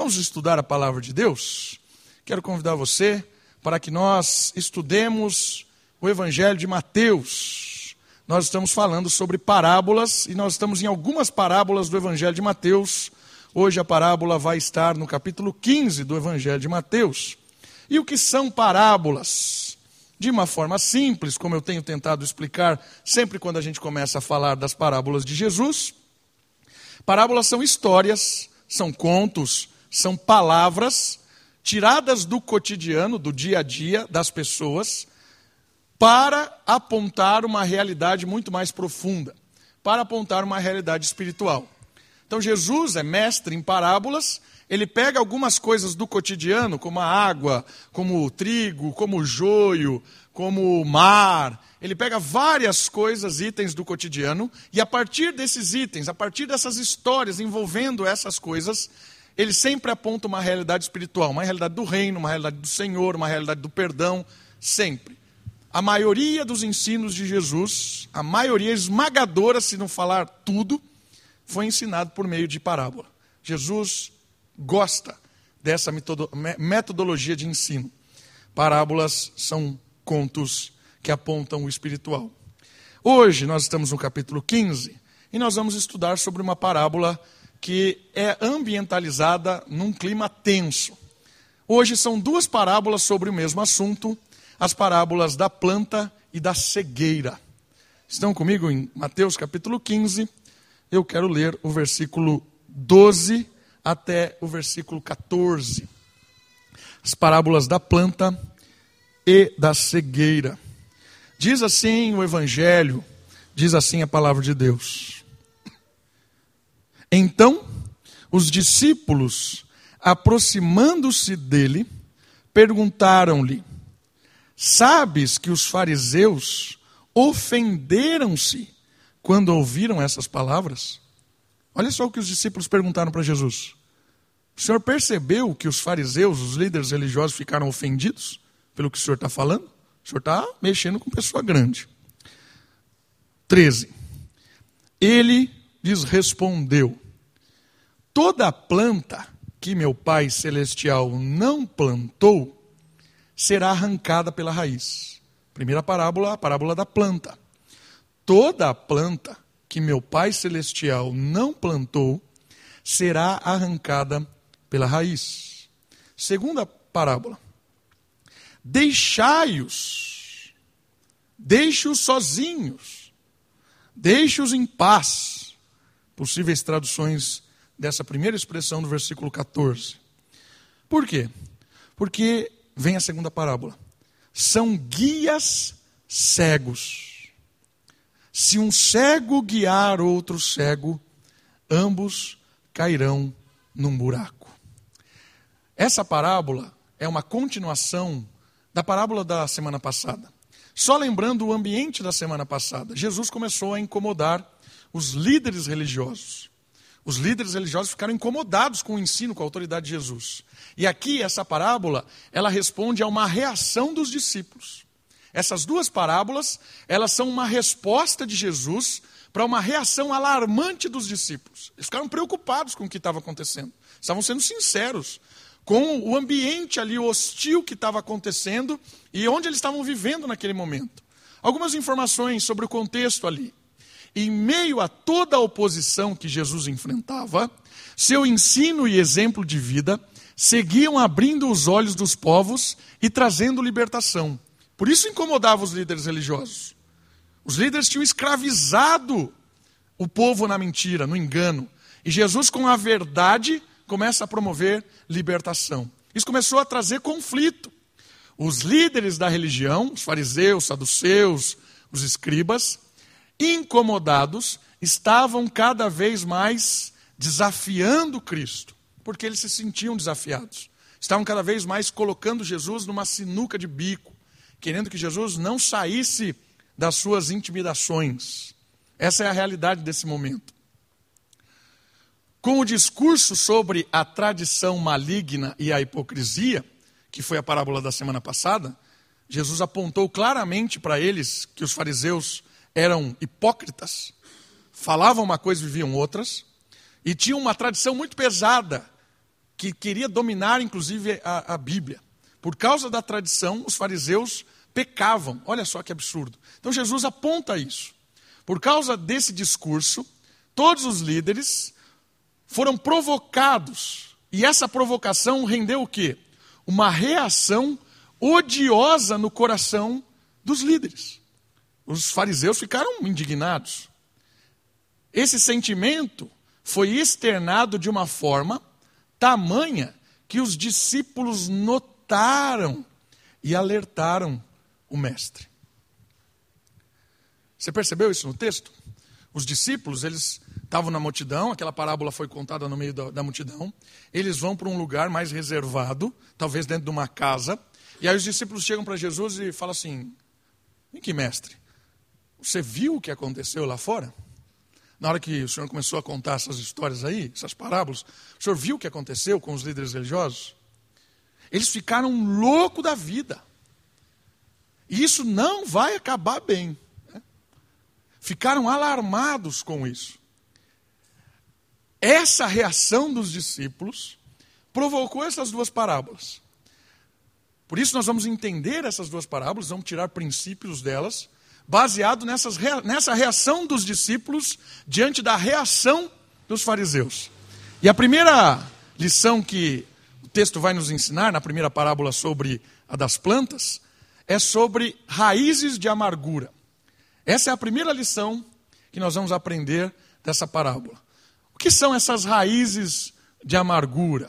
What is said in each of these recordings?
Vamos estudar a palavra de Deus? Quero convidar você para que nós estudemos o Evangelho de Mateus. Nós estamos falando sobre parábolas e nós estamos em algumas parábolas do Evangelho de Mateus. Hoje a parábola vai estar no capítulo 15 do Evangelho de Mateus. E o que são parábolas? De uma forma simples, como eu tenho tentado explicar sempre quando a gente começa a falar das parábolas de Jesus, parábolas são histórias, são contos, são palavras tiradas do cotidiano, do dia a dia das pessoas, para apontar uma realidade muito mais profunda, para apontar uma realidade espiritual. Então Jesus é mestre em parábolas, ele pega algumas coisas do cotidiano, como a água, como o trigo, como o joio, como o mar. Ele pega várias coisas, itens do cotidiano, e a partir desses itens, a partir dessas histórias envolvendo essas coisas, ele sempre aponta uma realidade espiritual, uma realidade do reino, uma realidade do Senhor, uma realidade do perdão, sempre. A maioria dos ensinos de Jesus, a maioria esmagadora, se não falar tudo, foi ensinado por meio de parábola. Jesus gosta dessa metodologia de ensino. Parábolas são contos que apontam o espiritual. Hoje nós estamos no capítulo 15 e nós vamos estudar sobre uma parábola que é ambientalizada num clima tenso. Hoje são duas parábolas sobre o mesmo assunto, as parábolas da planta e da cegueira. Estão comigo em Mateus capítulo 15? Eu quero ler o versículo 12 até o versículo 14. As parábolas da planta e da cegueira. Diz assim o Evangelho, diz assim a palavra de Deus. Então, os discípulos, aproximando-se dele, perguntaram-lhe: Sabes que os fariseus ofenderam-se quando ouviram essas palavras? Olha só o que os discípulos perguntaram para Jesus. O senhor percebeu que os fariseus, os líderes religiosos, ficaram ofendidos pelo que o senhor está falando? O senhor está mexendo com pessoa grande. 13. Ele lhes respondeu: Toda planta que meu Pai Celestial não plantou será arrancada pela raiz. Primeira parábola, a parábola da planta. Toda planta que meu Pai Celestial não plantou será arrancada pela raiz. Segunda parábola. Deixai-os, deixe-os sozinhos, deixe-os em paz. Possíveis traduções dessa primeira expressão do versículo 14. Por quê? Porque vem a segunda parábola. São guias cegos. Se um cego guiar outro cego, ambos cairão num buraco. Essa parábola é uma continuação da parábola da semana passada. Só lembrando o ambiente da semana passada, Jesus começou a incomodar os líderes religiosos. Os líderes religiosos ficaram incomodados com o ensino, com a autoridade de Jesus. E aqui, essa parábola, ela responde a uma reação dos discípulos. Essas duas parábolas, elas são uma resposta de Jesus para uma reação alarmante dos discípulos. Eles ficaram preocupados com o que estava acontecendo. Estavam sendo sinceros com o ambiente ali hostil que estava acontecendo e onde eles estavam vivendo naquele momento. Algumas informações sobre o contexto ali. Em meio a toda a oposição que Jesus enfrentava, seu ensino e exemplo de vida seguiam abrindo os olhos dos povos e trazendo libertação. Por isso incomodava os líderes religiosos. Os líderes tinham escravizado o povo na mentira, no engano. E Jesus, com a verdade, começa a promover libertação. Isso começou a trazer conflito. Os líderes da religião, os fariseus, saduceus, os escribas, incomodados, estavam cada vez mais desafiando Cristo, porque eles se sentiam desafiados. Estavam cada vez mais colocando Jesus numa sinuca de bico, querendo que Jesus não saísse das suas intimidações. Essa é a realidade desse momento. Com o discurso sobre a tradição maligna e a hipocrisia, que foi a parábola da semana passada, Jesus apontou claramente para eles que os fariseus eram hipócritas, falavam uma coisa e viviam outras, e tinham uma tradição muito pesada, que queria dominar, inclusive, a, a Bíblia. Por causa da tradição, os fariseus pecavam. Olha só que absurdo. Então Jesus aponta isso. Por causa desse discurso, todos os líderes foram provocados. E essa provocação rendeu o quê? Uma reação odiosa no coração dos líderes. Os fariseus ficaram indignados. Esse sentimento foi externado de uma forma tamanha que os discípulos notaram e alertaram o mestre. Você percebeu isso no texto? Os discípulos, eles estavam na multidão, aquela parábola foi contada no meio da, da multidão. Eles vão para um lugar mais reservado, talvez dentro de uma casa. E aí os discípulos chegam para Jesus e falam assim: Vem que mestre, você viu o que aconteceu lá fora? Na hora que o senhor começou a contar essas histórias aí, essas parábolas, o senhor viu o que aconteceu com os líderes religiosos? Eles ficaram loucos da vida. E isso não vai acabar bem. Né? Ficaram alarmados com isso. Essa reação dos discípulos provocou essas duas parábolas. Por isso, nós vamos entender essas duas parábolas, vamos tirar princípios delas, baseado nessas, nessa reação dos discípulos diante da reação dos fariseus. E a primeira lição que o texto vai nos ensinar, na primeira parábola sobre a das plantas, é sobre raízes de amargura. Essa é a primeira lição que nós vamos aprender dessa parábola. O que são essas raízes de amargura?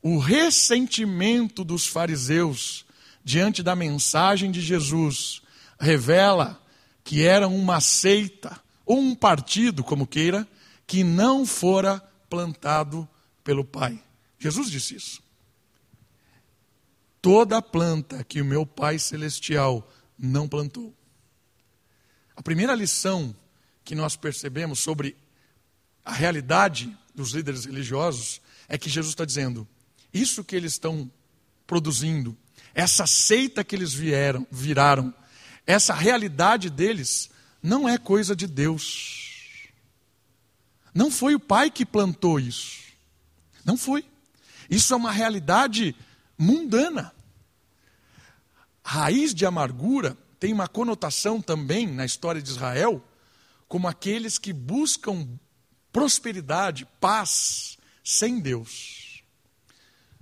O ressentimento dos fariseus diante da mensagem de Jesus revela que era uma seita, ou um partido, como queira, que não fora plantado pelo Pai. Jesus disse isso. Toda planta que o meu Pai Celestial não plantou. A primeira lição que nós percebemos sobre a realidade dos líderes religiosos é que Jesus está dizendo: isso que eles estão produzindo, essa seita que eles vieram, viraram, essa realidade deles não é coisa de Deus. Não foi o pai que plantou isso. Não foi. Isso é uma realidade mundana. Raiz de amargura tem uma conotação também na história de Israel como aqueles que buscam prosperidade, paz sem Deus.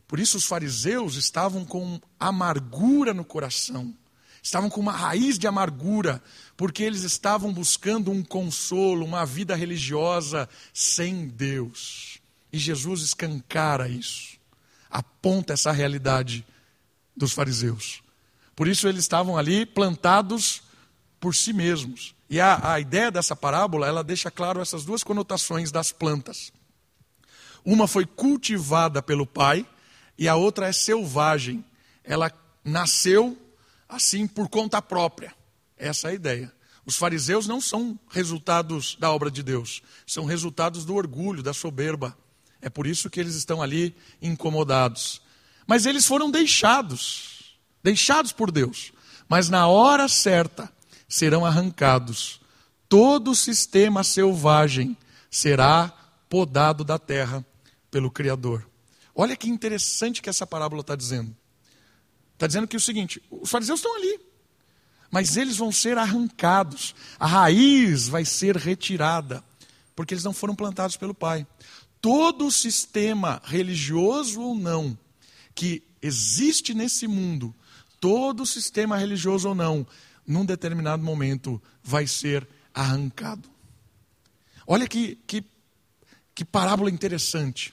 Por isso os fariseus estavam com amargura no coração, estavam com uma raiz de amargura, porque eles estavam buscando um consolo, uma vida religiosa sem Deus. E Jesus escancara isso, aponta essa realidade dos fariseus. Por isso eles estavam ali plantados por si mesmos. E a, a ideia dessa parábola, ela deixa claro essas duas conotações das plantas. Uma foi cultivada pelo pai, e a outra é selvagem. Ela nasceu assim por conta própria. Essa é a ideia. Os fariseus não são resultados da obra de Deus, são resultados do orgulho, da soberba. É por isso que eles estão ali incomodados. Mas eles foram deixados, deixados por Deus. Mas na hora certa serão arrancados. Todo o sistema selvagem será podado da terra pelo Criador. Olha que interessante que essa parábola está dizendo. Está dizendo que é o seguinte: os fariseus estão ali, mas eles vão ser arrancados, a raiz vai ser retirada, porque eles não foram plantados pelo Pai. Todo o sistema religioso ou não que existe nesse mundo, todo o sistema religioso ou não, num determinado momento vai ser arrancado. Olha que, que, que parábola interessante.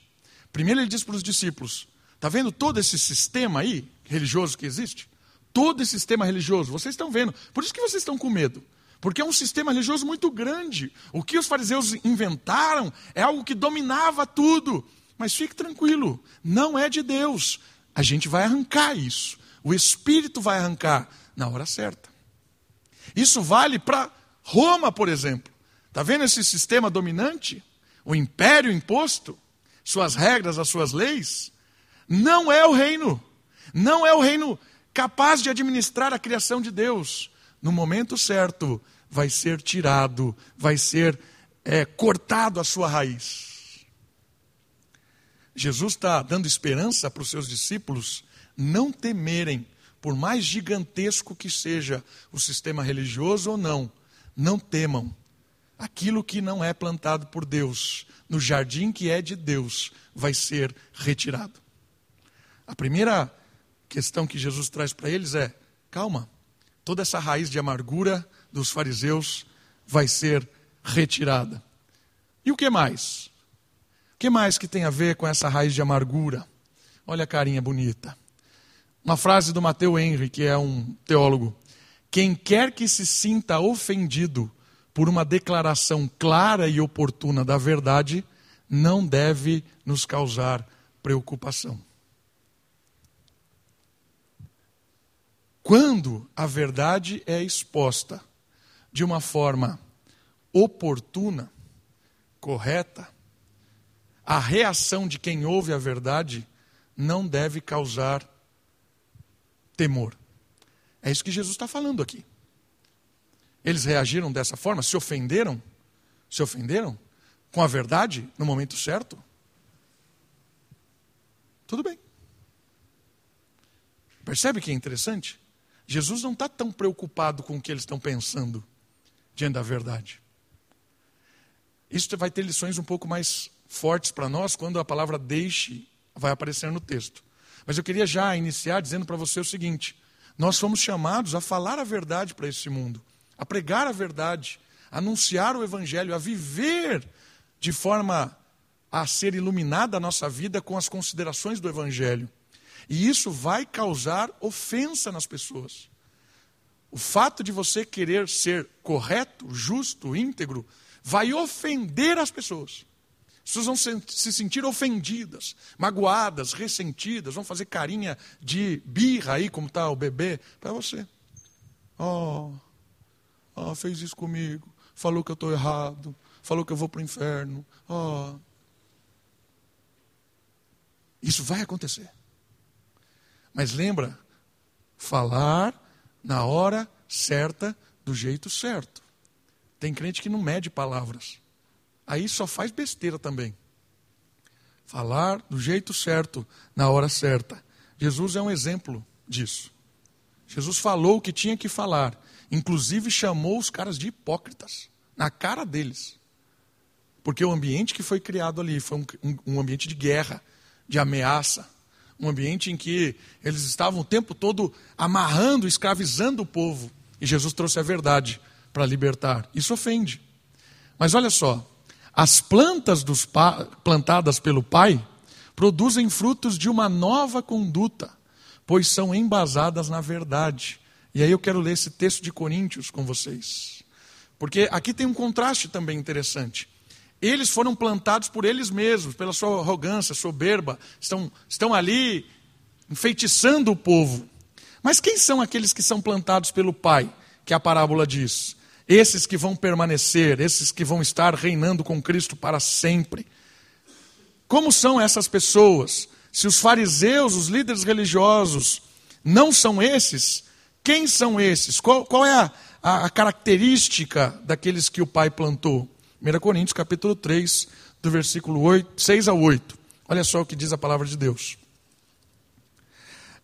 Primeiro ele diz para os discípulos: está vendo todo esse sistema aí religioso que existe? Todo esse sistema religioso, vocês estão vendo. Por isso que vocês estão com medo. Porque é um sistema religioso muito grande. O que os fariseus inventaram é algo que dominava tudo. Mas fique tranquilo, não é de Deus. A gente vai arrancar isso. O Espírito vai arrancar na hora certa. Isso vale para Roma, por exemplo. Está vendo esse sistema dominante? O império imposto? suas regras, as suas leis, não é o reino. Não é o reino capaz de administrar a criação de Deus. No momento certo, vai ser tirado, vai ser é, cortado a sua raiz. Jesus está dando esperança para os seus discípulos não temerem, por mais gigantesco que seja o sistema religioso ou não, não temam. Aquilo que não é plantado por Deus, no jardim que é de Deus, vai ser retirado. A primeira questão que Jesus traz para eles é: calma, toda essa raiz de amargura dos fariseus vai ser retirada. E o que mais? O que mais que tem a ver com essa raiz de amargura? Olha a carinha bonita. Uma frase do Mateu Henry, que é um teólogo. Quem quer que se sinta ofendido por uma declaração clara e oportuna da verdade, não deve nos causar preocupação. Quando a verdade é exposta de uma forma oportuna, correta, a reação de quem ouve a verdade não deve causar temor. É isso que Jesus está falando aqui. Eles reagiram dessa forma, se ofenderam, se ofenderam com a verdade no momento certo. Tudo bem. Percebe que é interessante? Jesus não está tão preocupado com o que eles estão pensando diante da verdade. Isso vai ter lições um pouco mais fortes para nós quando a palavra deixe vai aparecer no texto. Mas eu queria já iniciar dizendo para você o seguinte: nós fomos chamados a falar a verdade para esse mundo, a pregar a verdade, a anunciar o evangelho, a viver de forma a ser iluminada a nossa vida com as considerações do evangelho. E isso vai causar ofensa nas pessoas. O fato de você querer ser correto, justo, íntegro, vai ofender as pessoas. As pessoas vão se sentir ofendidas, magoadas, ressentidas, vão fazer carinha de birra aí, como está o bebê, para você. Oh, oh, fez isso comigo, falou que eu estou errado, falou que eu vou para o inferno. Oh. Isso vai acontecer. Mas lembra, falar na hora certa, do jeito certo. Tem crente que não mede palavras. Aí só faz besteira também. Falar do jeito certo, na hora certa. Jesus é um exemplo disso. Jesus falou o que tinha que falar. Inclusive chamou os caras de hipócritas. Na cara deles. Porque o ambiente que foi criado ali foi um, um, ambiente de guerra, de ameaça, um ambiente em que eles estavam o tempo todo amarrando, escravizando o povo. E Jesus trouxe a verdade para libertar. Isso ofende. Mas olha só, as plantas plantadas pelo Pai produzem frutos de uma nova conduta, pois são embasadas na verdade. E aí eu quero ler esse texto de Coríntios com vocês. Porque aqui tem um contraste também interessante. Eles foram plantados por eles mesmos, pela sua arrogância, soberba, estão, estão ali enfeitiçando o povo. Mas quem são aqueles que são plantados pelo Pai, que a parábola diz? Esses que vão permanecer, esses que vão estar reinando com Cristo para sempre. Como são essas pessoas? Se os fariseus, os líderes religiosos, não são esses, quem são esses? Qual, qual é a, a, a característica daqueles que o Pai plantou? 1 Coríntios capítulo 3, do versículo 8, 6 a 8. Olha só o que diz a palavra de Deus.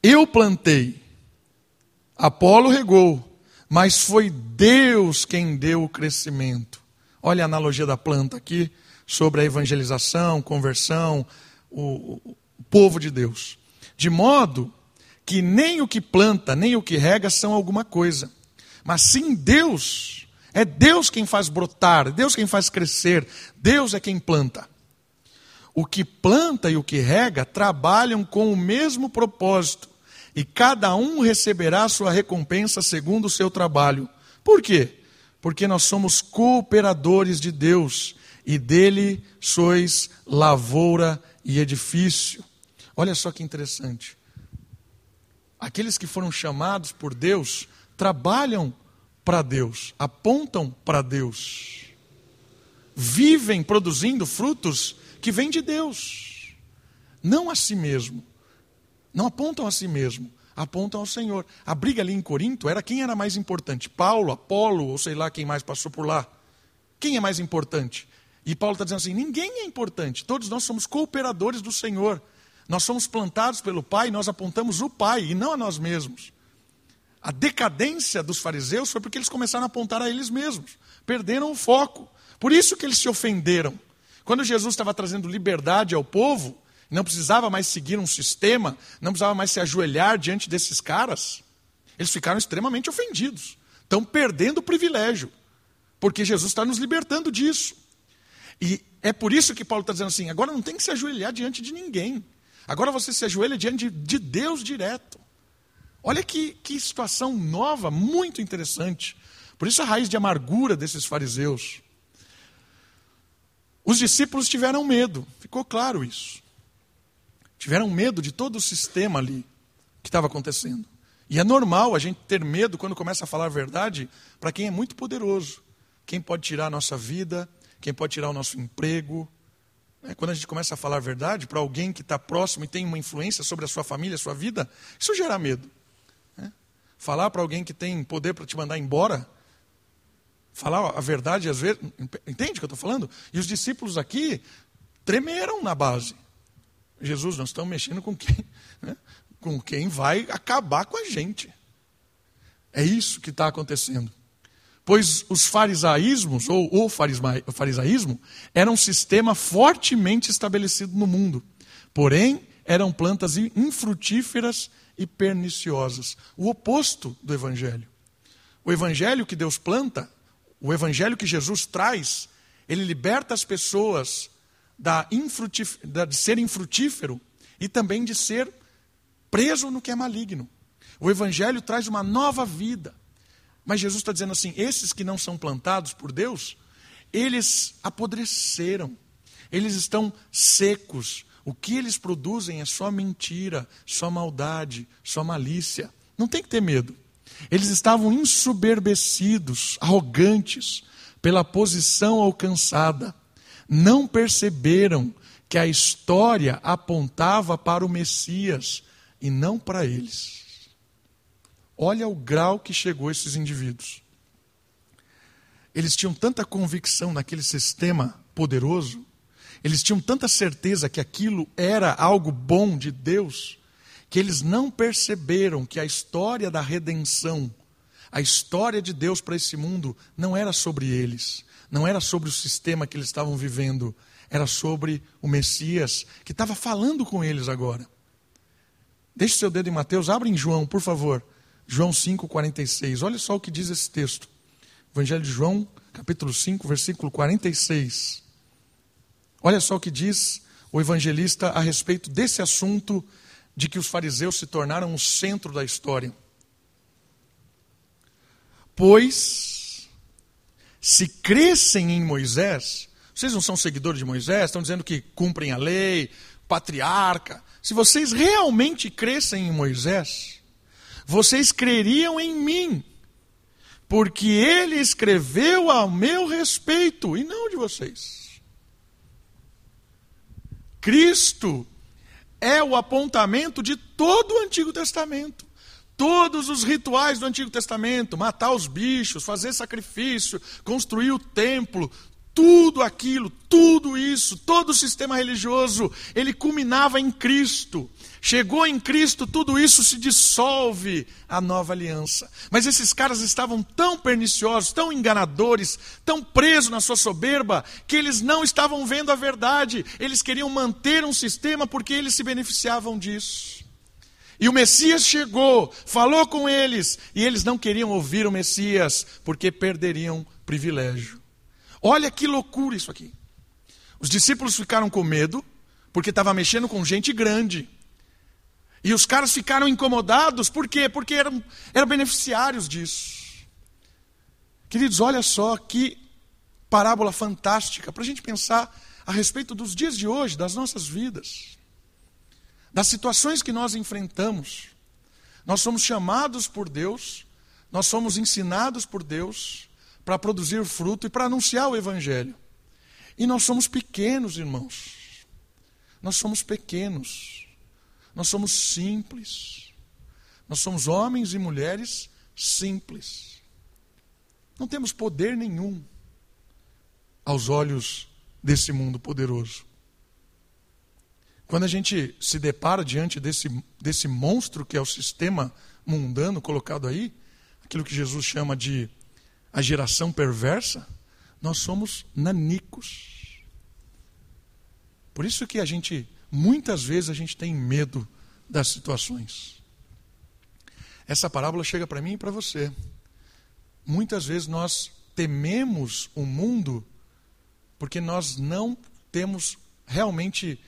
Eu plantei, Apolo regou, mas foi Deus quem deu o crescimento. Olha a analogia da planta aqui sobre a evangelização, conversão, o, o povo de Deus. De modo que nem o que planta, nem o que rega são alguma coisa, mas sim Deus é Deus quem faz brotar, Deus quem faz crescer, Deus é quem planta. O que planta e o que rega trabalham com o mesmo propósito, e cada um receberá sua recompensa segundo o seu trabalho. Por quê? Porque nós somos cooperadores de Deus, e dele sois lavoura e edifício. Olha só que interessante. Aqueles que foram chamados por Deus trabalham para Deus, apontam para Deus, vivem produzindo frutos que vêm de Deus, não a si mesmo, não apontam a si mesmo, apontam ao Senhor. A briga ali em Corinto era quem era mais importante, Paulo, Apolo, ou sei lá quem mais passou por lá. Quem é mais importante? E Paulo está dizendo assim: ninguém é importante, todos nós somos cooperadores do Senhor. Nós somos plantados pelo Pai, nós apontamos o Pai e não a nós mesmos. A decadência dos fariseus foi porque eles começaram a apontar a eles mesmos, perderam o foco. Por isso que eles se ofenderam. Quando Jesus estava trazendo liberdade ao povo, não precisava mais seguir um sistema, não precisava mais se ajoelhar diante desses caras, eles ficaram extremamente ofendidos. Estão perdendo o privilégio, porque Jesus está nos libertando disso. E é por isso que Paulo está dizendo assim: agora não tem que se ajoelhar diante de ninguém. Agora você se ajoelha diante de Deus direto. Olha que, que situação nova, muito interessante. Por isso a raiz de amargura desses fariseus. Os discípulos tiveram medo, ficou claro isso. Tiveram medo de todo o sistema ali que estava acontecendo. E é normal a gente ter medo quando começa a falar a verdade para quem é muito poderoso. Quem pode tirar a nossa vida, quem pode tirar o nosso emprego. Né? Quando a gente começa a falar a verdade para alguém que está próximo e tem uma influência sobre a sua família, a sua vida, isso gera medo. Falar para alguém que tem poder para te mandar embora, falar a verdade às vezes. Entende o que eu estou falando? E os discípulos aqui tremeram na base. Jesus, nós estamos mexendo com quem, né? com quem vai acabar com a gente. É isso que está acontecendo. Pois os farisaísmos, ou o farisaísmo, era um sistema fortemente estabelecido no mundo. Porém, eram plantas infrutíferas e perniciosas. O oposto do evangelho. O evangelho que Deus planta, o evangelho que Jesus traz, ele liberta as pessoas da infrutif... de ser infrutífero e também de ser preso no que é maligno. O Evangelho traz uma nova vida. Mas Jesus está dizendo assim: esses que não são plantados por Deus, eles apodreceram, eles estão secos. O que eles produzem é só mentira, só maldade, só malícia. Não tem que ter medo. Eles estavam ensoberbecidos, arrogantes, pela posição alcançada não perceberam que a história apontava para o Messias e não para eles. Olha o grau que chegou esses indivíduos. Eles tinham tanta convicção naquele sistema poderoso, eles tinham tanta certeza que aquilo era algo bom de Deus, que eles não perceberam que a história da redenção, a história de Deus para esse mundo, não era sobre eles, não era sobre o sistema que eles estavam vivendo, era sobre o Messias que estava falando com eles agora. Deixe seu dedo em Mateus, abre em João, por favor. João 5,46. Olha só o que diz esse texto. Evangelho de João, capítulo 5, versículo 46. Olha só o que diz o evangelista a respeito desse assunto de que os fariseus se tornaram o centro da história. Pois se crescem em Moisés, vocês não são seguidores de Moisés, estão dizendo que cumprem a lei, patriarca. Se vocês realmente crescem em Moisés, vocês creriam em mim, porque ele escreveu ao meu respeito e não de vocês. Cristo é o apontamento de todo o Antigo Testamento. Todos os rituais do Antigo Testamento, matar os bichos, fazer sacrifício, construir o templo, tudo aquilo, tudo isso, todo o sistema religioso, ele culminava em Cristo. Chegou em Cristo, tudo isso se dissolve a nova aliança. Mas esses caras estavam tão perniciosos, tão enganadores, tão presos na sua soberba, que eles não estavam vendo a verdade. Eles queriam manter um sistema porque eles se beneficiavam disso. E o Messias chegou, falou com eles, e eles não queriam ouvir o Messias, porque perderiam privilégio. Olha que loucura isso aqui. Os discípulos ficaram com medo, porque estava mexendo com gente grande. E os caras ficaram incomodados, por quê? Porque eram, eram beneficiários disso. Queridos, olha só que parábola fantástica para a gente pensar a respeito dos dias de hoje, das nossas vidas das situações que nós enfrentamos. Nós somos chamados por Deus, nós somos ensinados por Deus para produzir fruto e para anunciar o Evangelho. E nós somos pequenos, irmãos. Nós somos pequenos. Nós somos simples. Nós somos homens e mulheres simples. Não temos poder nenhum aos olhos desse mundo poderoso. Quando a gente se depara diante desse, desse monstro que é o sistema mundano colocado aí, aquilo que Jesus chama de a geração perversa, nós somos nanicos. Por isso que a gente, muitas vezes, a gente tem medo das situações. Essa parábola chega para mim e para você. Muitas vezes nós tememos o mundo porque nós não temos realmente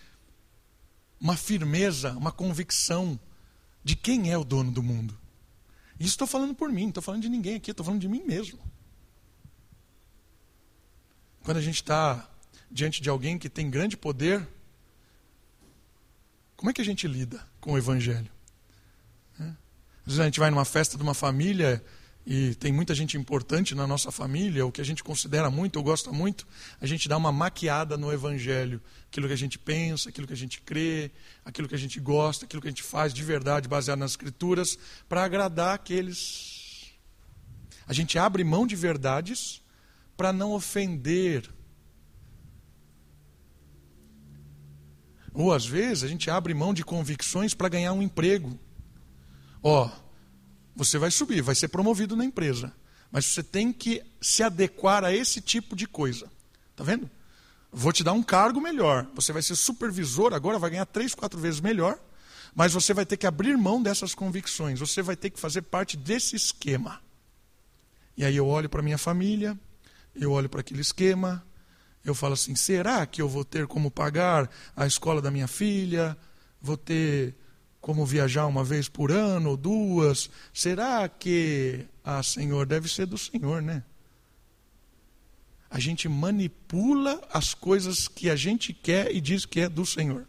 uma firmeza, uma convicção de quem é o dono do mundo. Isso estou falando por mim, não estou falando de ninguém aqui, estou falando de mim mesmo. Quando a gente está diante de alguém que tem grande poder, como é que a gente lida com o Evangelho? É. Às vezes a gente vai numa festa de uma família e tem muita gente importante na nossa família, o que a gente considera muito ou gosta muito, a gente dá uma maquiada no Evangelho. Aquilo que a gente pensa, aquilo que a gente crê, aquilo que a gente gosta, aquilo que a gente faz de verdade, baseado nas Escrituras, para agradar aqueles. A gente abre mão de verdades para não ofender. Ou às vezes a gente abre mão de convicções para ganhar um emprego. Ó, oh, você vai subir, vai ser promovido na empresa. Mas você tem que se adequar a esse tipo de coisa. Está vendo? Vou te dar um cargo melhor. Você vai ser supervisor, agora vai ganhar três, quatro vezes melhor. Mas você vai ter que abrir mão dessas convicções. Você vai ter que fazer parte desse esquema. E aí eu olho para minha família, eu olho para aquele esquema, eu falo assim: será que eu vou ter como pagar a escola da minha filha? Vou ter como viajar uma vez por ano, ou duas. Será que, ah, Senhor, deve ser do Senhor, né? A gente manipula as coisas que a gente quer e diz que é do Senhor.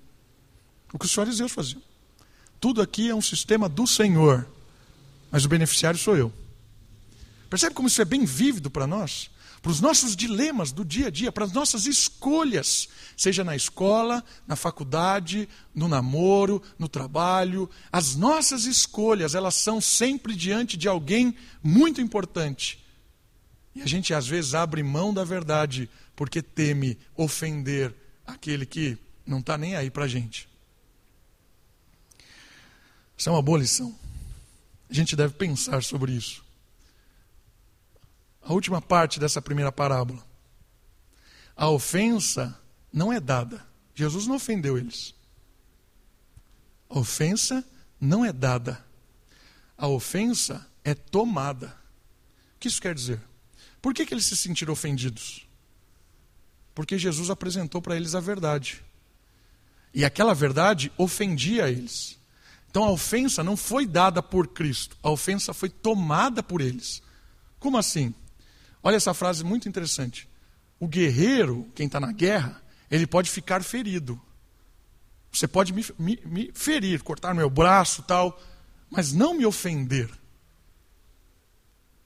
O que os fariseus faziam. Tudo aqui é um sistema do Senhor, mas o beneficiário sou eu. Percebe como isso é bem vívido para nós? Para os nossos dilemas do dia a dia, para as nossas escolhas, seja na escola, na faculdade, no namoro, no trabalho. As nossas escolhas, elas são sempre diante de alguém muito importante. E a gente às vezes abre mão da verdade porque teme ofender aquele que não está nem aí para a gente. Isso é uma boa lição. A gente deve pensar sobre isso a última parte dessa primeira parábola. A ofensa não é dada. Jesus não ofendeu eles. A ofensa não é dada. A ofensa é tomada. O que isso quer dizer? Por que, que eles se sentiram ofendidos? Porque Jesus apresentou para eles a verdade. E aquela verdade ofendia eles. Então a ofensa não foi dada por Cristo, a ofensa foi tomada por eles. Como assim? Olha essa frase muito interessante. O guerreiro, quem está na guerra, ele pode ficar ferido. Você pode me, me, me ferir, cortar meu braço tal, mas não me ofender.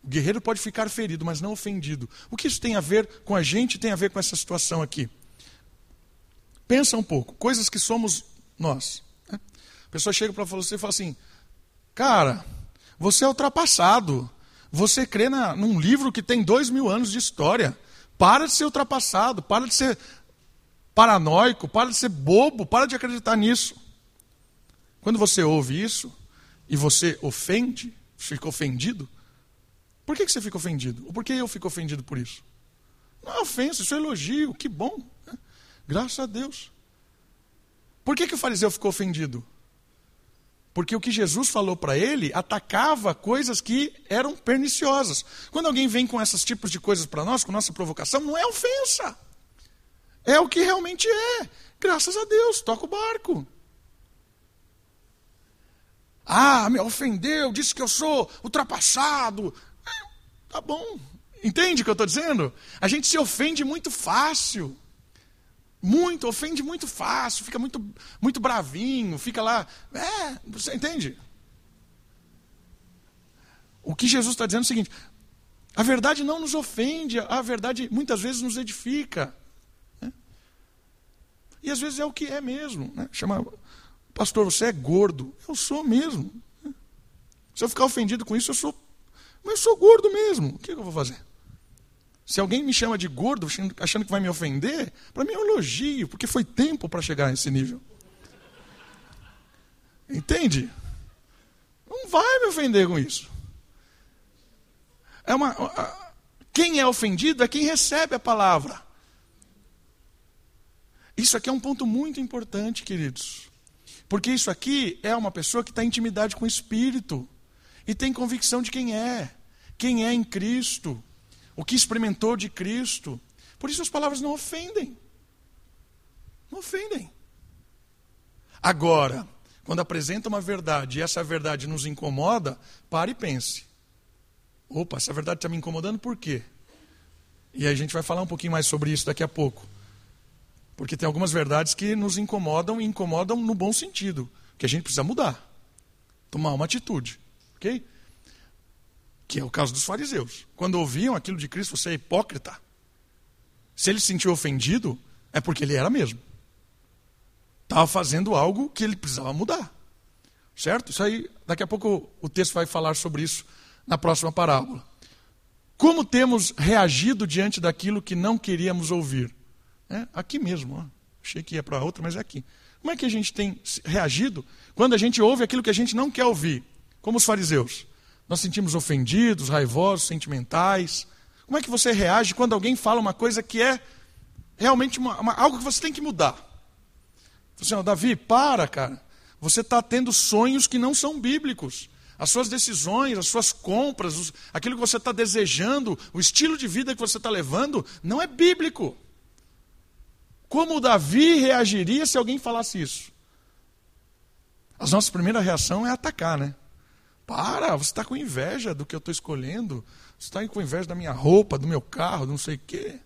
O guerreiro pode ficar ferido, mas não ofendido. O que isso tem a ver com a gente, tem a ver com essa situação aqui? Pensa um pouco, coisas que somos nós. Né? A pessoa chega para você e fala assim: Cara, você é ultrapassado. Você crê na, num livro que tem dois mil anos de história. Para de ser ultrapassado, para de ser paranoico, para de ser bobo, para de acreditar nisso. Quando você ouve isso e você ofende, fica ofendido, por que, que você fica ofendido? Ou por que eu fico ofendido por isso? Não é ofensa, isso é elogio, que bom. Né? Graças a Deus. Por que, que o fariseu ficou ofendido? Porque o que Jesus falou para ele atacava coisas que eram perniciosas. Quando alguém vem com esses tipos de coisas para nós, com nossa provocação, não é ofensa. É o que realmente é. Graças a Deus, toca o barco. Ah, me ofendeu, disse que eu sou ultrapassado. É, tá bom. Entende o que eu estou dizendo? A gente se ofende muito fácil. Muito, ofende muito fácil, fica muito, muito bravinho, fica lá. É, você entende? O que Jesus está dizendo é o seguinte: a verdade não nos ofende, a verdade muitas vezes nos edifica. Né? E às vezes é o que é mesmo. Né? Chama, pastor, você é gordo. Eu sou mesmo. Né? Se eu ficar ofendido com isso, eu sou. Mas eu sou gordo mesmo. O que eu vou fazer? Se alguém me chama de gordo, achando que vai me ofender, para mim é um elogio, porque foi tempo para chegar nesse nível. Entende? Não vai me ofender com isso. É uma, quem é ofendido é quem recebe a palavra. Isso aqui é um ponto muito importante, queridos. Porque isso aqui é uma pessoa que está em intimidade com o Espírito e tem convicção de quem é, quem é em Cristo, o que experimentou de Cristo. Por isso as palavras não ofendem. Não ofendem. Agora, quando apresenta uma verdade e essa verdade nos incomoda, pare e pense. Opa, essa verdade está me incomodando por quê? E aí a gente vai falar um pouquinho mais sobre isso daqui a pouco. Porque tem algumas verdades que nos incomodam e incomodam no bom sentido, que a gente precisa mudar, tomar uma atitude, ok? Que é o caso dos fariseus. Quando ouviam aquilo de Cristo, você é hipócrita. Se ele se sentiu ofendido, é porque ele era mesmo. Estava fazendo algo que ele precisava mudar. Certo? Isso aí, daqui a pouco o texto vai falar sobre isso na próxima parábola. Como temos reagido diante daquilo que não queríamos ouvir? É, aqui mesmo, ó. achei que ia para outra, mas é aqui. Como é que a gente tem reagido quando a gente ouve aquilo que a gente não quer ouvir? Como os fariseus. Nós sentimos ofendidos, raivosos, sentimentais. Como é que você reage quando alguém fala uma coisa que é realmente uma, uma, algo que você tem que mudar? Você, assim, Davi, para, cara. Você está tendo sonhos que não são bíblicos. As suas decisões, as suas compras, os, aquilo que você está desejando, o estilo de vida que você está levando, não é bíblico. Como Davi reagiria se alguém falasse isso? A nossa primeira reação é atacar, né? Para, você está com inveja do que eu estou escolhendo. Você está com inveja da minha roupa, do meu carro, não sei o quê.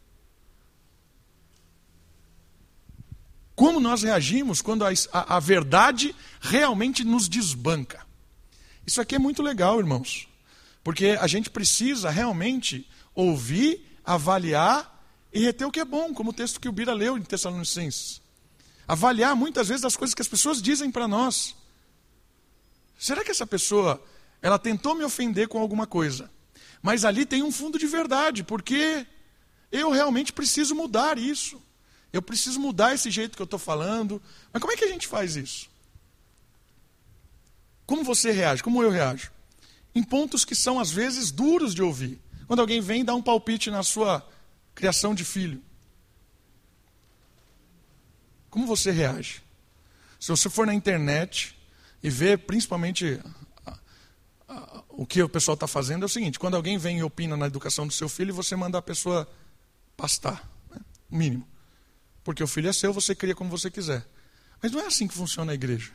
Como nós reagimos quando a, a, a verdade realmente nos desbanca? Isso aqui é muito legal, irmãos. Porque a gente precisa realmente ouvir, avaliar e reter o que é bom, como o texto que o Bira leu em Tessalonicenses. Avaliar muitas vezes as coisas que as pessoas dizem para nós. Será que essa pessoa, ela tentou me ofender com alguma coisa, mas ali tem um fundo de verdade, porque eu realmente preciso mudar isso. Eu preciso mudar esse jeito que eu estou falando. Mas como é que a gente faz isso? Como você reage? Como eu reajo? Em pontos que são, às vezes, duros de ouvir. Quando alguém vem dar um palpite na sua criação de filho. Como você reage? Se você for na internet e ver principalmente o que o pessoal está fazendo, é o seguinte: quando alguém vem e opina na educação do seu filho, você manda a pessoa pastar, né? mínimo. Porque o filho é seu, você cria como você quiser. Mas não é assim que funciona a igreja.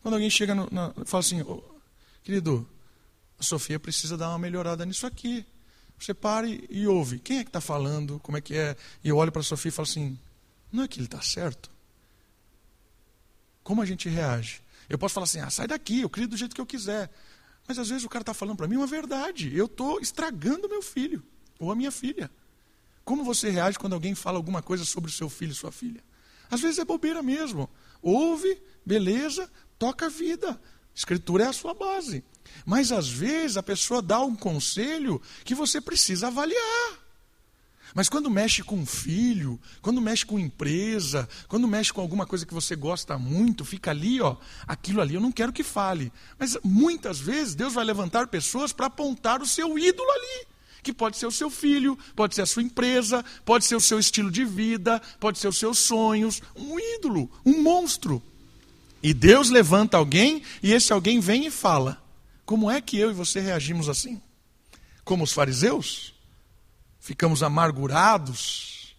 Quando alguém chega e fala assim, oh, querido, a Sofia precisa dar uma melhorada nisso aqui. Você para e ouve. Quem é que está falando? Como é que é? E eu olho para a Sofia e falo assim: não é que ele está certo? Como a gente reage? Eu posso falar assim: ah, sai daqui, eu crio do jeito que eu quiser. Mas às vezes o cara está falando para mim uma verdade. Eu estou estragando meu filho ou a minha filha. Como você reage quando alguém fala alguma coisa sobre o seu filho e sua filha? Às vezes é bobeira mesmo. Ouve, beleza, toca a vida. Escritura é a sua base. Mas às vezes a pessoa dá um conselho que você precisa avaliar. Mas quando mexe com um filho, quando mexe com empresa, quando mexe com alguma coisa que você gosta muito, fica ali, ó, aquilo ali eu não quero que fale. Mas muitas vezes Deus vai levantar pessoas para apontar o seu ídolo ali, que pode ser o seu filho, pode ser a sua empresa, pode ser o seu estilo de vida, pode ser os seus sonhos, um ídolo, um monstro. E Deus levanta alguém e esse alguém vem e fala: como é que eu e você reagimos assim? Como os fariseus? Ficamos amargurados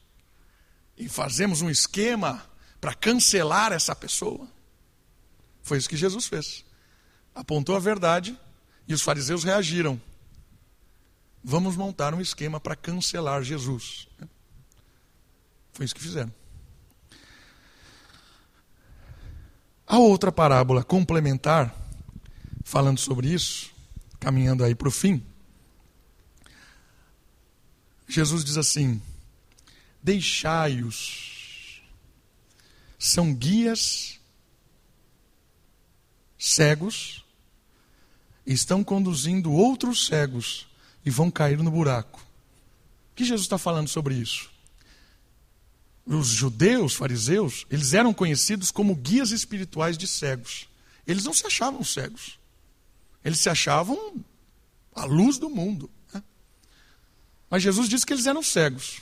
e fazemos um esquema para cancelar essa pessoa? Foi isso que Jesus fez. Apontou a verdade e os fariseus reagiram. Vamos montar um esquema para cancelar Jesus. Foi isso que fizeram. A outra parábola complementar falando sobre isso, caminhando aí para o fim, Jesus diz assim: Deixai-os, são guias cegos, estão conduzindo outros cegos e vão cair no buraco. O que Jesus está falando sobre isso? Os judeus, fariseus, eles eram conhecidos como guias espirituais de cegos. Eles não se achavam cegos. Eles se achavam a luz do mundo. Mas Jesus disse que eles eram cegos.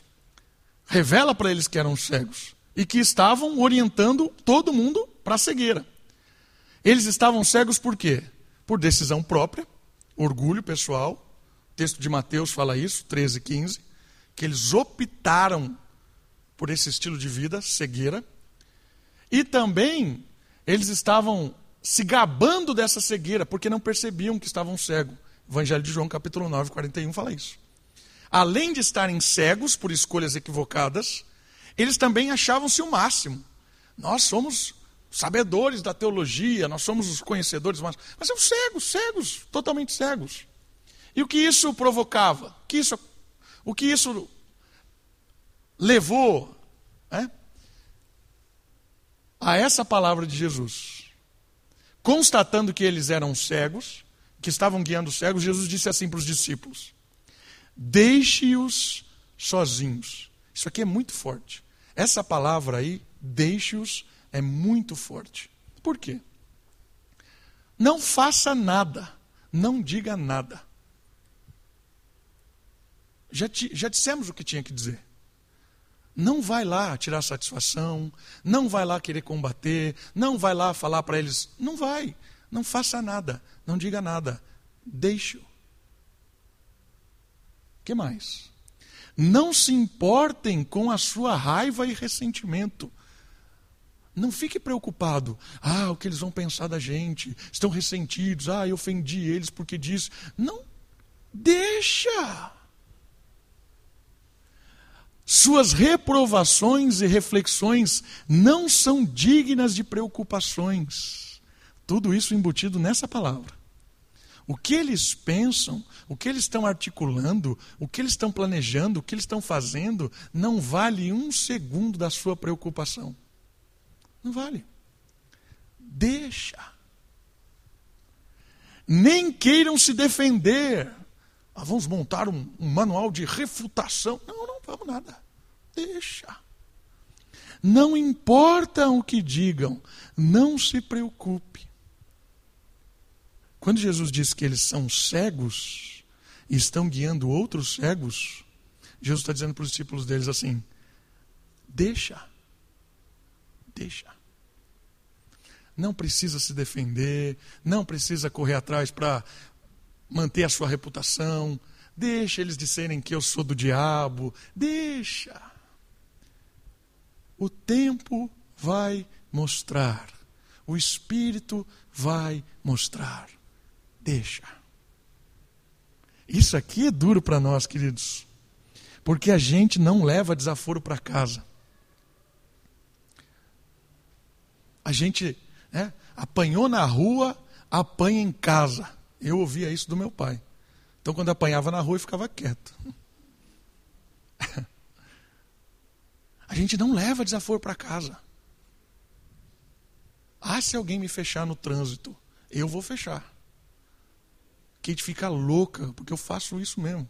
Revela para eles que eram cegos e que estavam orientando todo mundo para a cegueira. Eles estavam cegos por quê? Por decisão própria, orgulho pessoal. O texto de Mateus fala isso, 13, 15. Que eles optaram por esse estilo de vida, cegueira. E também eles estavam se gabando dessa cegueira, porque não percebiam que estavam cegos. Evangelho de João, capítulo 9, 41, fala isso. Além de estarem cegos por escolhas equivocadas, eles também achavam-se o máximo. Nós somos sabedores da teologia, nós somos os conhecedores, mas, mas são cegos, cegos, totalmente cegos. E o que isso provocava? O que isso, o que isso levou é, a essa palavra de Jesus? Constatando que eles eram cegos, que estavam guiando cegos, Jesus disse assim para os discípulos: Deixe-os sozinhos. Isso aqui é muito forte. Essa palavra aí, deixe-os, é muito forte. Por quê? Não faça nada, não diga nada. Já, te, já dissemos o que tinha que dizer. Não vai lá tirar satisfação, não vai lá querer combater, não vai lá falar para eles. Não vai. Não faça nada, não diga nada. Deixe-o. Que mais? Não se importem com a sua raiva e ressentimento. Não fique preocupado. Ah, o que eles vão pensar da gente? Estão ressentidos. Ah, eu ofendi eles porque disse. Não. Deixa. Suas reprovações e reflexões não são dignas de preocupações. Tudo isso embutido nessa palavra. O que eles pensam, o que eles estão articulando, o que eles estão planejando, o que eles estão fazendo, não vale um segundo da sua preocupação. Não vale. Deixa. Nem queiram se defender. Ah, vamos montar um, um manual de refutação. Não, não vamos nada. Deixa. Não importa o que digam, não se preocupe. Quando Jesus diz que eles são cegos e estão guiando outros cegos, Jesus está dizendo para os discípulos deles assim: deixa, deixa. Não precisa se defender, não precisa correr atrás para manter a sua reputação. Deixa eles disserem que eu sou do diabo. Deixa. O tempo vai mostrar. O Espírito vai mostrar. Deixa. Isso aqui é duro para nós, queridos. Porque a gente não leva desaforo para casa. A gente né, apanhou na rua, apanha em casa. Eu ouvia isso do meu pai. Então, quando apanhava na rua, eu ficava quieto. A gente não leva desaforo para casa. Ah, se alguém me fechar no trânsito, eu vou fechar. Kate fica louca, porque eu faço isso mesmo.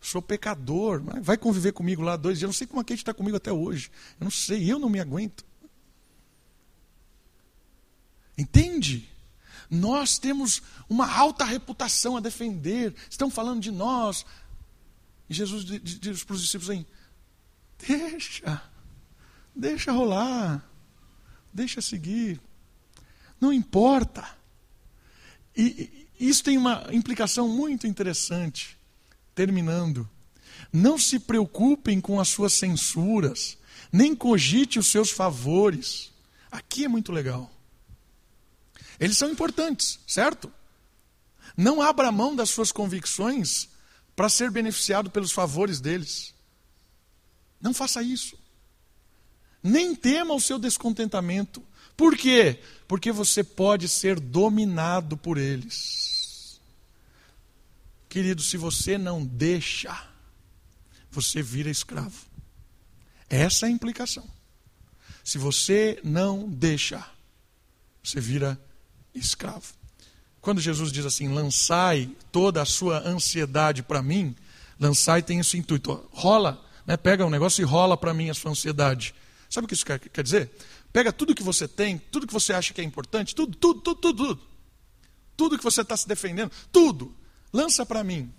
Sou pecador, vai conviver comigo lá dois dias. Eu não sei como a Kate está comigo até hoje. Eu não sei, eu não me aguento. Entende? Nós temos uma alta reputação a defender. Estão falando de nós. E Jesus diz para os discípulos aí: deixa, deixa rolar, deixa seguir. Não importa. E isso tem uma implicação muito interessante. Terminando. Não se preocupem com as suas censuras, nem cogite os seus favores. Aqui é muito legal. Eles são importantes, certo? Não abra mão das suas convicções para ser beneficiado pelos favores deles. Não faça isso. Nem tema o seu descontentamento. Por quê? Porque você pode ser dominado por eles. Querido, se você não deixa, você vira escravo. Essa é a implicação. Se você não deixa, você vira escravo. Quando Jesus diz assim: lançai toda a sua ansiedade para mim, Lançar e tem esse intuito. Rola, né? pega um negócio e rola para mim a sua ansiedade. Sabe o que isso quer, quer dizer? Pega tudo que você tem, tudo que você acha que é importante, tudo, tudo, tudo, tudo, tudo. Tudo que você está se defendendo, tudo. Lança para mim.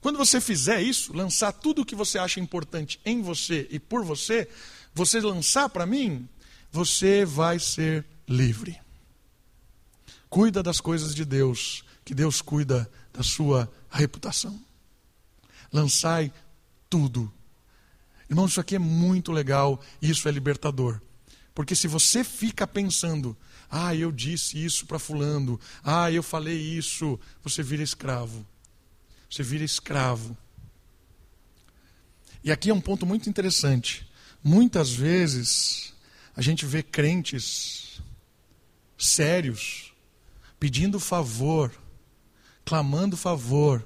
Quando você fizer isso, lançar tudo o que você acha importante em você e por você, você lançar para mim, você vai ser livre. Cuida das coisas de Deus, que Deus cuida da sua reputação. Lançai tudo. Irmão, isso aqui é muito legal, isso é libertador. Porque se você fica pensando, ah, eu disse isso para fulano, ah, eu falei isso, você vira escravo. Você vira escravo. E aqui é um ponto muito interessante. Muitas vezes a gente vê crentes sérios pedindo favor, clamando favor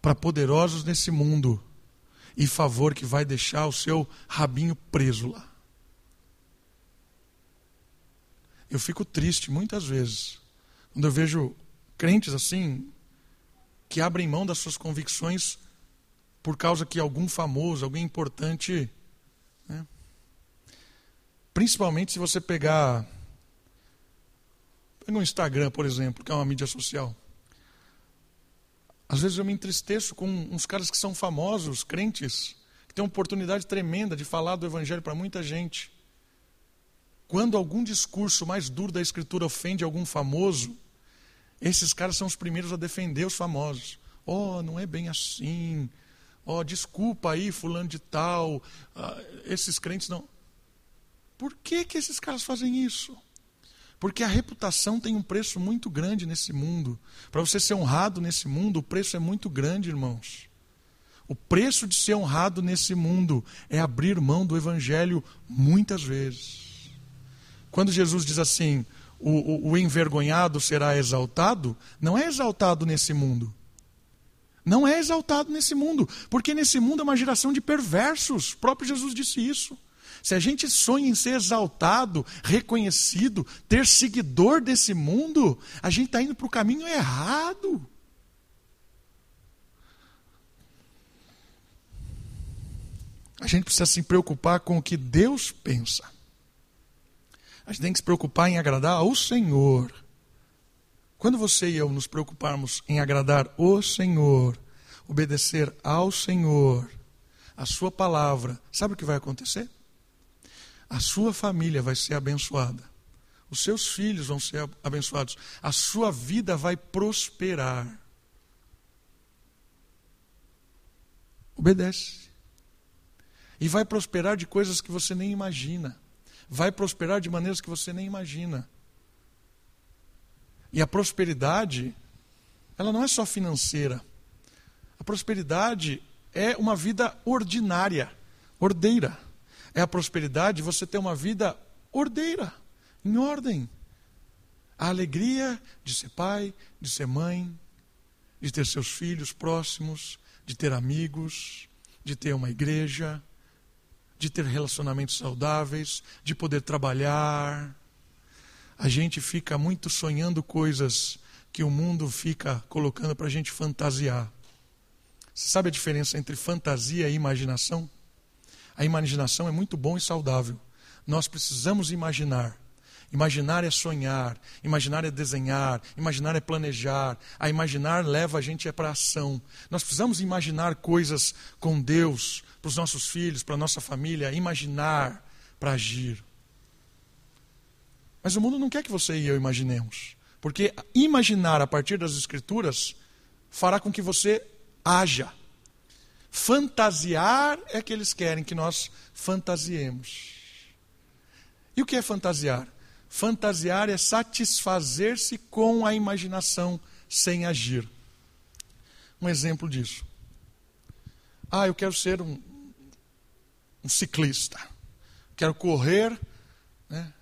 para poderosos nesse mundo e favor que vai deixar o seu rabinho preso lá. Eu fico triste muitas vezes quando eu vejo crentes assim que abrem mão das suas convicções por causa que algum famoso, alguém importante. Né? Principalmente se você pegar. Pega um Instagram, por exemplo, que é uma mídia social. Às vezes eu me entristeço com uns caras que são famosos, crentes, que têm uma oportunidade tremenda de falar do Evangelho para muita gente. Quando algum discurso mais duro da Escritura ofende algum famoso, esses caras são os primeiros a defender os famosos. Oh, não é bem assim. Oh, desculpa aí, fulano de tal. Ah, esses crentes não. Por que, que esses caras fazem isso? Porque a reputação tem um preço muito grande nesse mundo. Para você ser honrado nesse mundo, o preço é muito grande, irmãos. O preço de ser honrado nesse mundo é abrir mão do evangelho muitas vezes. Quando Jesus diz assim: o, o, o envergonhado será exaltado, não é exaltado nesse mundo. Não é exaltado nesse mundo, porque nesse mundo é uma geração de perversos. O próprio Jesus disse isso. Se a gente sonha em ser exaltado, reconhecido, ter seguidor desse mundo, a gente está indo para o caminho errado. A gente precisa se preocupar com o que Deus pensa. A gente tem que se preocupar em agradar ao Senhor. Quando você e eu nos preocuparmos em agradar o Senhor, obedecer ao Senhor, a Sua palavra, sabe o que vai acontecer? A sua família vai ser abençoada. Os seus filhos vão ser abençoados. A sua vida vai prosperar. Obedece. E vai prosperar de coisas que você nem imagina vai prosperar de maneiras que você nem imagina. E a prosperidade, ela não é só financeira. A prosperidade é uma vida ordinária, ordeira. É a prosperidade você ter uma vida ordeira, em ordem. A alegria de ser pai, de ser mãe, de ter seus filhos próximos, de ter amigos, de ter uma igreja, de ter relacionamentos saudáveis, de poder trabalhar. A gente fica muito sonhando coisas que o mundo fica colocando para a gente fantasiar. Você sabe a diferença entre fantasia e imaginação? A imaginação é muito bom e saudável. Nós precisamos imaginar. Imaginar é sonhar, imaginar é desenhar, imaginar é planejar. A imaginar leva a gente para a ação. Nós precisamos imaginar coisas com Deus, para os nossos filhos, para a nossa família, imaginar para agir. Mas o mundo não quer que você e eu imaginemos. Porque imaginar a partir das Escrituras fará com que você haja. Fantasiar é que eles querem que nós fantasiemos. E o que é fantasiar? Fantasiar é satisfazer-se com a imaginação sem agir. Um exemplo disso. Ah, eu quero ser um, um ciclista. Quero correr, né?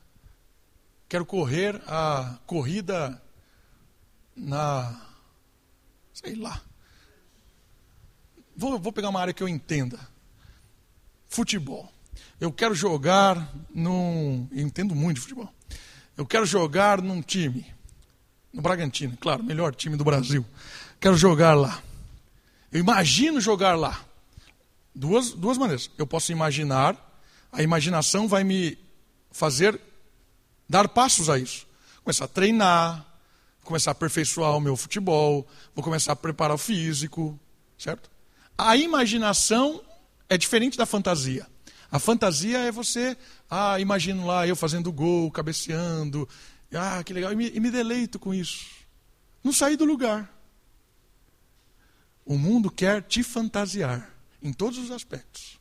quero correr a corrida na. sei lá. Vou, vou pegar uma área que eu entenda. Futebol. Eu quero jogar num. Eu entendo muito de futebol. Eu quero jogar num time. No Bragantino, claro, melhor time do Brasil. Quero jogar lá. Eu imagino jogar lá. Duas, duas maneiras. Eu posso imaginar, a imaginação vai me fazer dar passos a isso. Começar a treinar, começar a aperfeiçoar o meu futebol, vou começar a preparar o físico, certo? A imaginação é diferente da fantasia. A fantasia é você, ah, imagino lá eu fazendo gol, cabeceando, ah, que legal, e me, e me deleito com isso. Não sair do lugar. O mundo quer te fantasiar em todos os aspectos.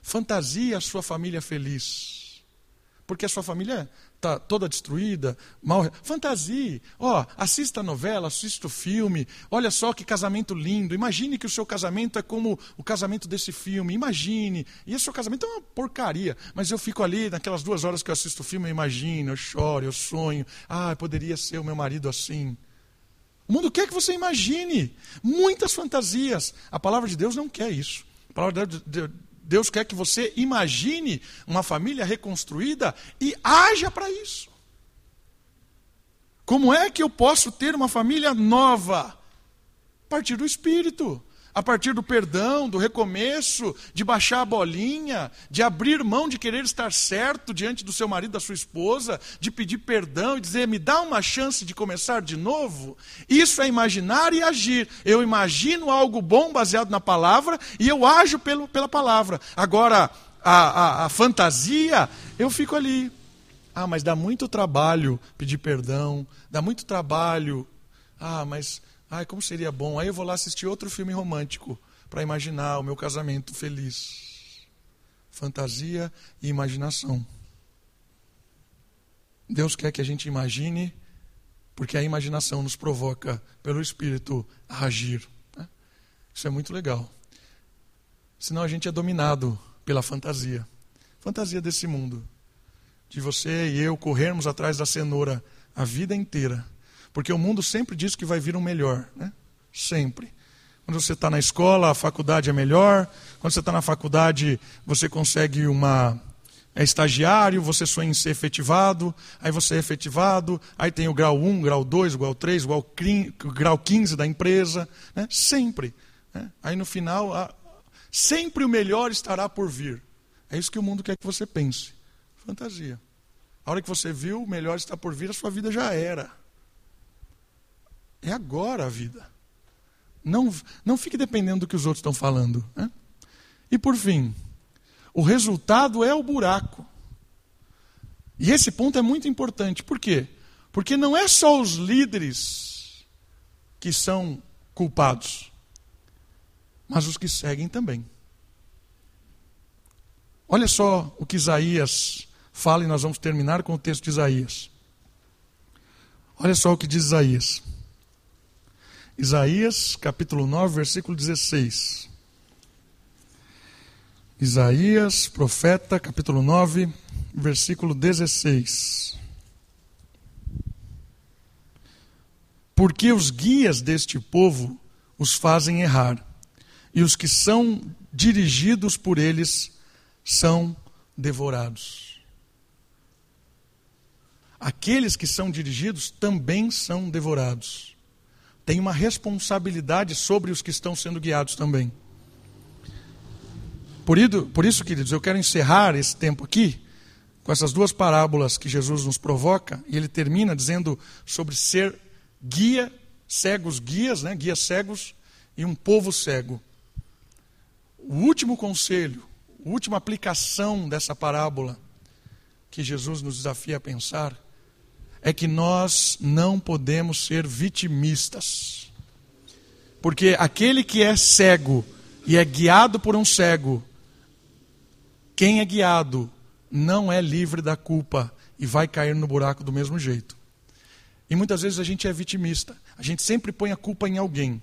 Fantasie a sua família feliz. Porque a sua família está toda destruída, mal. Fantasie. Ó, oh, assista a novela, assista o filme. Olha só que casamento lindo. Imagine que o seu casamento é como o casamento desse filme. Imagine. E o seu casamento é uma porcaria. Mas eu fico ali, naquelas duas horas que eu assisto o filme, eu imagino, eu choro, eu sonho. Ah, poderia ser o meu marido assim. O mundo quer que você imagine muitas fantasias. A palavra de Deus não quer isso. A palavra de Deus quer que você imagine uma família reconstruída e haja para isso. Como é que eu posso ter uma família nova? A partir do Espírito a partir do perdão, do recomeço, de baixar a bolinha, de abrir mão de querer estar certo diante do seu marido, da sua esposa, de pedir perdão e dizer, me dá uma chance de começar de novo. Isso é imaginar e agir. Eu imagino algo bom baseado na palavra e eu ajo pelo, pela palavra. Agora, a, a, a fantasia, eu fico ali. Ah, mas dá muito trabalho pedir perdão, dá muito trabalho. Ah, mas Ai, como seria bom. Aí eu vou lá assistir outro filme romântico para imaginar o meu casamento feliz. Fantasia e imaginação. Deus quer que a gente imagine, porque a imaginação nos provoca, pelo Espírito, a agir. Né? Isso é muito legal. Senão a gente é dominado pela fantasia fantasia desse mundo. De você e eu corrermos atrás da cenoura a vida inteira porque o mundo sempre diz que vai vir um melhor, né? Sempre. Quando você está na escola, a faculdade é melhor. Quando você está na faculdade, você consegue uma. É estagiário, você sonha em ser efetivado, aí você é efetivado, aí tem o grau 1, grau 2, grau 3, o grau 15 da empresa. Né? Sempre. Né? Aí no final, a... sempre o melhor estará por vir. É isso que o mundo quer que você pense. Fantasia. A hora que você viu, o melhor está por vir, a sua vida já era. É agora a vida. Não, não fique dependendo do que os outros estão falando. Né? E por fim, o resultado é o buraco. E esse ponto é muito importante. Por quê? Porque não é só os líderes que são culpados, mas os que seguem também. Olha só o que Isaías fala, e nós vamos terminar com o texto de Isaías. Olha só o que diz Isaías. Isaías, capítulo 9, versículo 16. Isaías, profeta, capítulo 9, versículo 16. Porque os guias deste povo os fazem errar, e os que são dirigidos por eles são devorados. Aqueles que são dirigidos também são devorados tem uma responsabilidade sobre os que estão sendo guiados também. Por, ido, por isso, queridos, eu quero encerrar esse tempo aqui com essas duas parábolas que Jesus nos provoca, e ele termina dizendo sobre ser guia, cegos guias, né, guias cegos, e um povo cego. O último conselho, a última aplicação dessa parábola que Jesus nos desafia a pensar é que nós não podemos ser vitimistas. Porque aquele que é cego e é guiado por um cego, quem é guiado não é livre da culpa e vai cair no buraco do mesmo jeito. E muitas vezes a gente é vitimista, a gente sempre põe a culpa em alguém.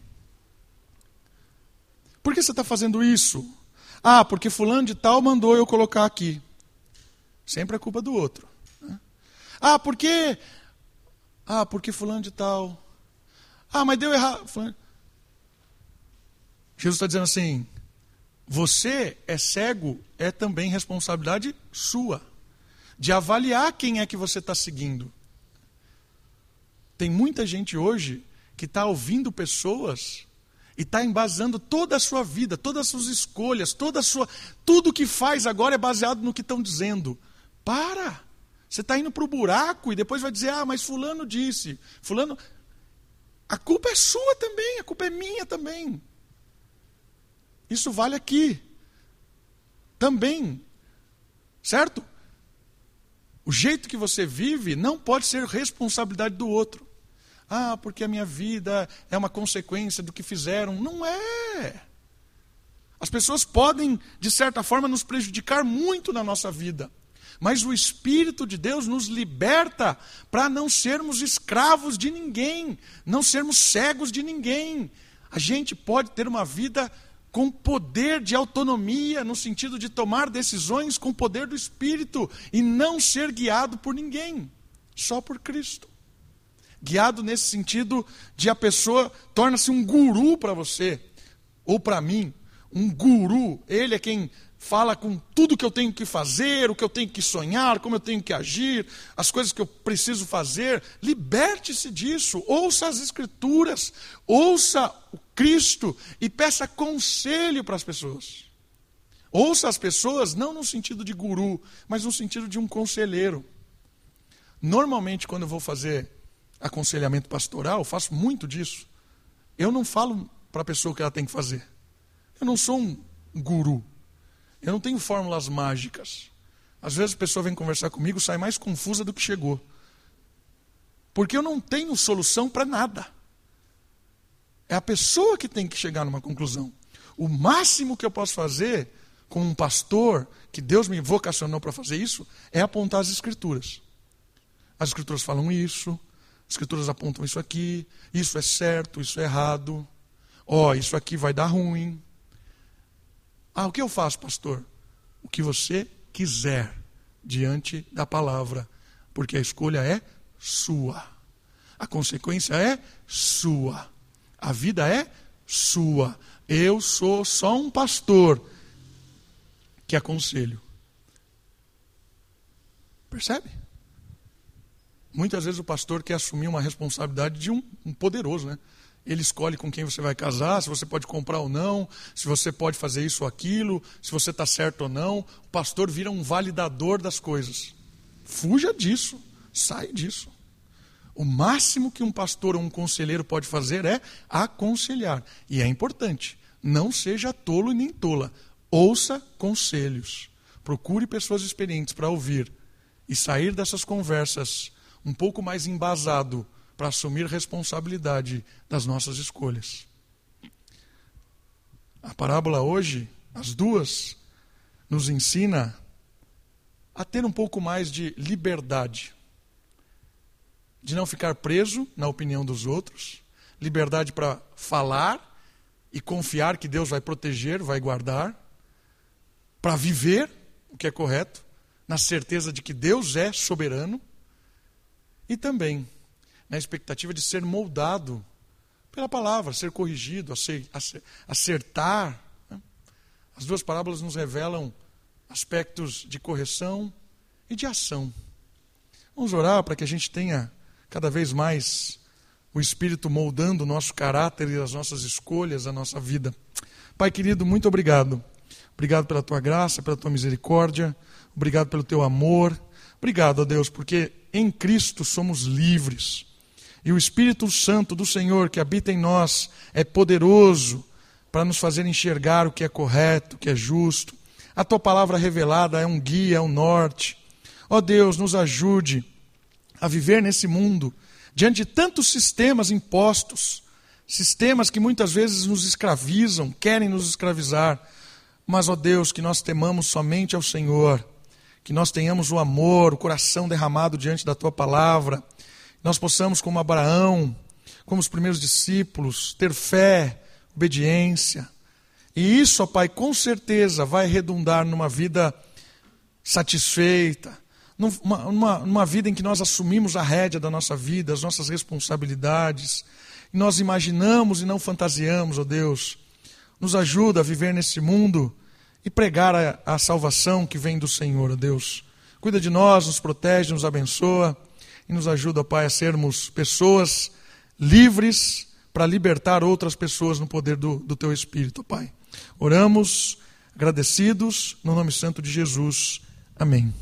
Por que você está fazendo isso? Ah, porque fulano de tal mandou eu colocar aqui. Sempre é culpa do outro. Ah, por quê? Ah, porque fulano de tal. Ah, mas deu errado. Jesus está dizendo assim: você é cego, é também responsabilidade sua, de avaliar quem é que você está seguindo. Tem muita gente hoje que está ouvindo pessoas E está embasando toda a sua vida, todas as suas escolhas, toda sua. Tudo que faz agora é baseado no que estão dizendo. Para! Você está indo para o buraco e depois vai dizer, ah, mas fulano disse. Fulano. A culpa é sua também, a culpa é minha também. Isso vale aqui. Também. Certo? O jeito que você vive não pode ser responsabilidade do outro. Ah, porque a minha vida é uma consequência do que fizeram. Não é. As pessoas podem, de certa forma, nos prejudicar muito na nossa vida. Mas o Espírito de Deus nos liberta para não sermos escravos de ninguém, não sermos cegos de ninguém. A gente pode ter uma vida com poder de autonomia, no sentido de tomar decisões com o poder do Espírito e não ser guiado por ninguém, só por Cristo. Guiado nesse sentido de a pessoa torna-se um guru para você, ou para mim, um guru. Ele é quem fala com tudo que eu tenho que fazer, o que eu tenho que sonhar, como eu tenho que agir, as coisas que eu preciso fazer. Liberte-se disso, ouça as Escrituras, ouça o Cristo e peça conselho para as pessoas. Ouça as pessoas não no sentido de guru, mas no sentido de um conselheiro. Normalmente, quando eu vou fazer aconselhamento pastoral, faço muito disso. Eu não falo para a pessoa o que ela tem que fazer. Eu não sou um guru. Eu não tenho fórmulas mágicas. Às vezes a pessoa vem conversar comigo, sai mais confusa do que chegou. Porque eu não tenho solução para nada. É a pessoa que tem que chegar numa conclusão. O máximo que eu posso fazer como um pastor, que Deus me vocacionou para fazer isso, é apontar as escrituras. As escrituras falam isso, as escrituras apontam isso aqui, isso é certo, isso é errado. Ó, oh, isso aqui vai dar ruim. Ah, o que eu faço, pastor? O que você quiser diante da palavra, porque a escolha é sua. A consequência é sua. A vida é sua. Eu sou só um pastor que aconselho. Percebe? Muitas vezes o pastor quer assumir uma responsabilidade de um, um poderoso, né? Ele escolhe com quem você vai casar, se você pode comprar ou não, se você pode fazer isso ou aquilo, se você está certo ou não. O pastor vira um validador das coisas. Fuja disso, sai disso. O máximo que um pastor ou um conselheiro pode fazer é aconselhar. E é importante. Não seja tolo nem tola. Ouça conselhos. Procure pessoas experientes para ouvir. E sair dessas conversas um pouco mais embasado para assumir responsabilidade das nossas escolhas. A parábola hoje, as duas, nos ensina a ter um pouco mais de liberdade, de não ficar preso na opinião dos outros, liberdade para falar e confiar que Deus vai proteger, vai guardar, para viver o que é correto, na certeza de que Deus é soberano, e também na expectativa de ser moldado pela palavra, ser corrigido, acertar. Né? As duas parábolas nos revelam aspectos de correção e de ação. Vamos orar para que a gente tenha cada vez mais o Espírito moldando o nosso caráter e as nossas escolhas, a nossa vida. Pai querido, muito obrigado. Obrigado pela tua graça, pela tua misericórdia. Obrigado pelo teu amor. Obrigado, ó Deus, porque em Cristo somos livres. E o Espírito Santo do Senhor que habita em nós é poderoso para nos fazer enxergar o que é correto, o que é justo. A tua palavra revelada é um guia, é um norte. Ó oh Deus, nos ajude a viver nesse mundo diante de tantos sistemas impostos, sistemas que muitas vezes nos escravizam, querem nos escravizar. Mas, ó Deus, que nós temamos somente ao Senhor, que nós tenhamos o amor, o coração derramado diante da tua palavra nós possamos, como Abraão, como os primeiros discípulos, ter fé, obediência. E isso, ó Pai, com certeza vai redundar numa vida satisfeita, numa, numa, numa vida em que nós assumimos a rédea da nossa vida, as nossas responsabilidades, e nós imaginamos e não fantasiamos, ó Deus. Nos ajuda a viver nesse mundo e pregar a, a salvação que vem do Senhor, ó Deus. Cuida de nós, nos protege, nos abençoa nos ajuda, Pai, a sermos pessoas livres para libertar outras pessoas no poder do, do teu Espírito, Pai. Oramos agradecidos no nome santo de Jesus. Amém.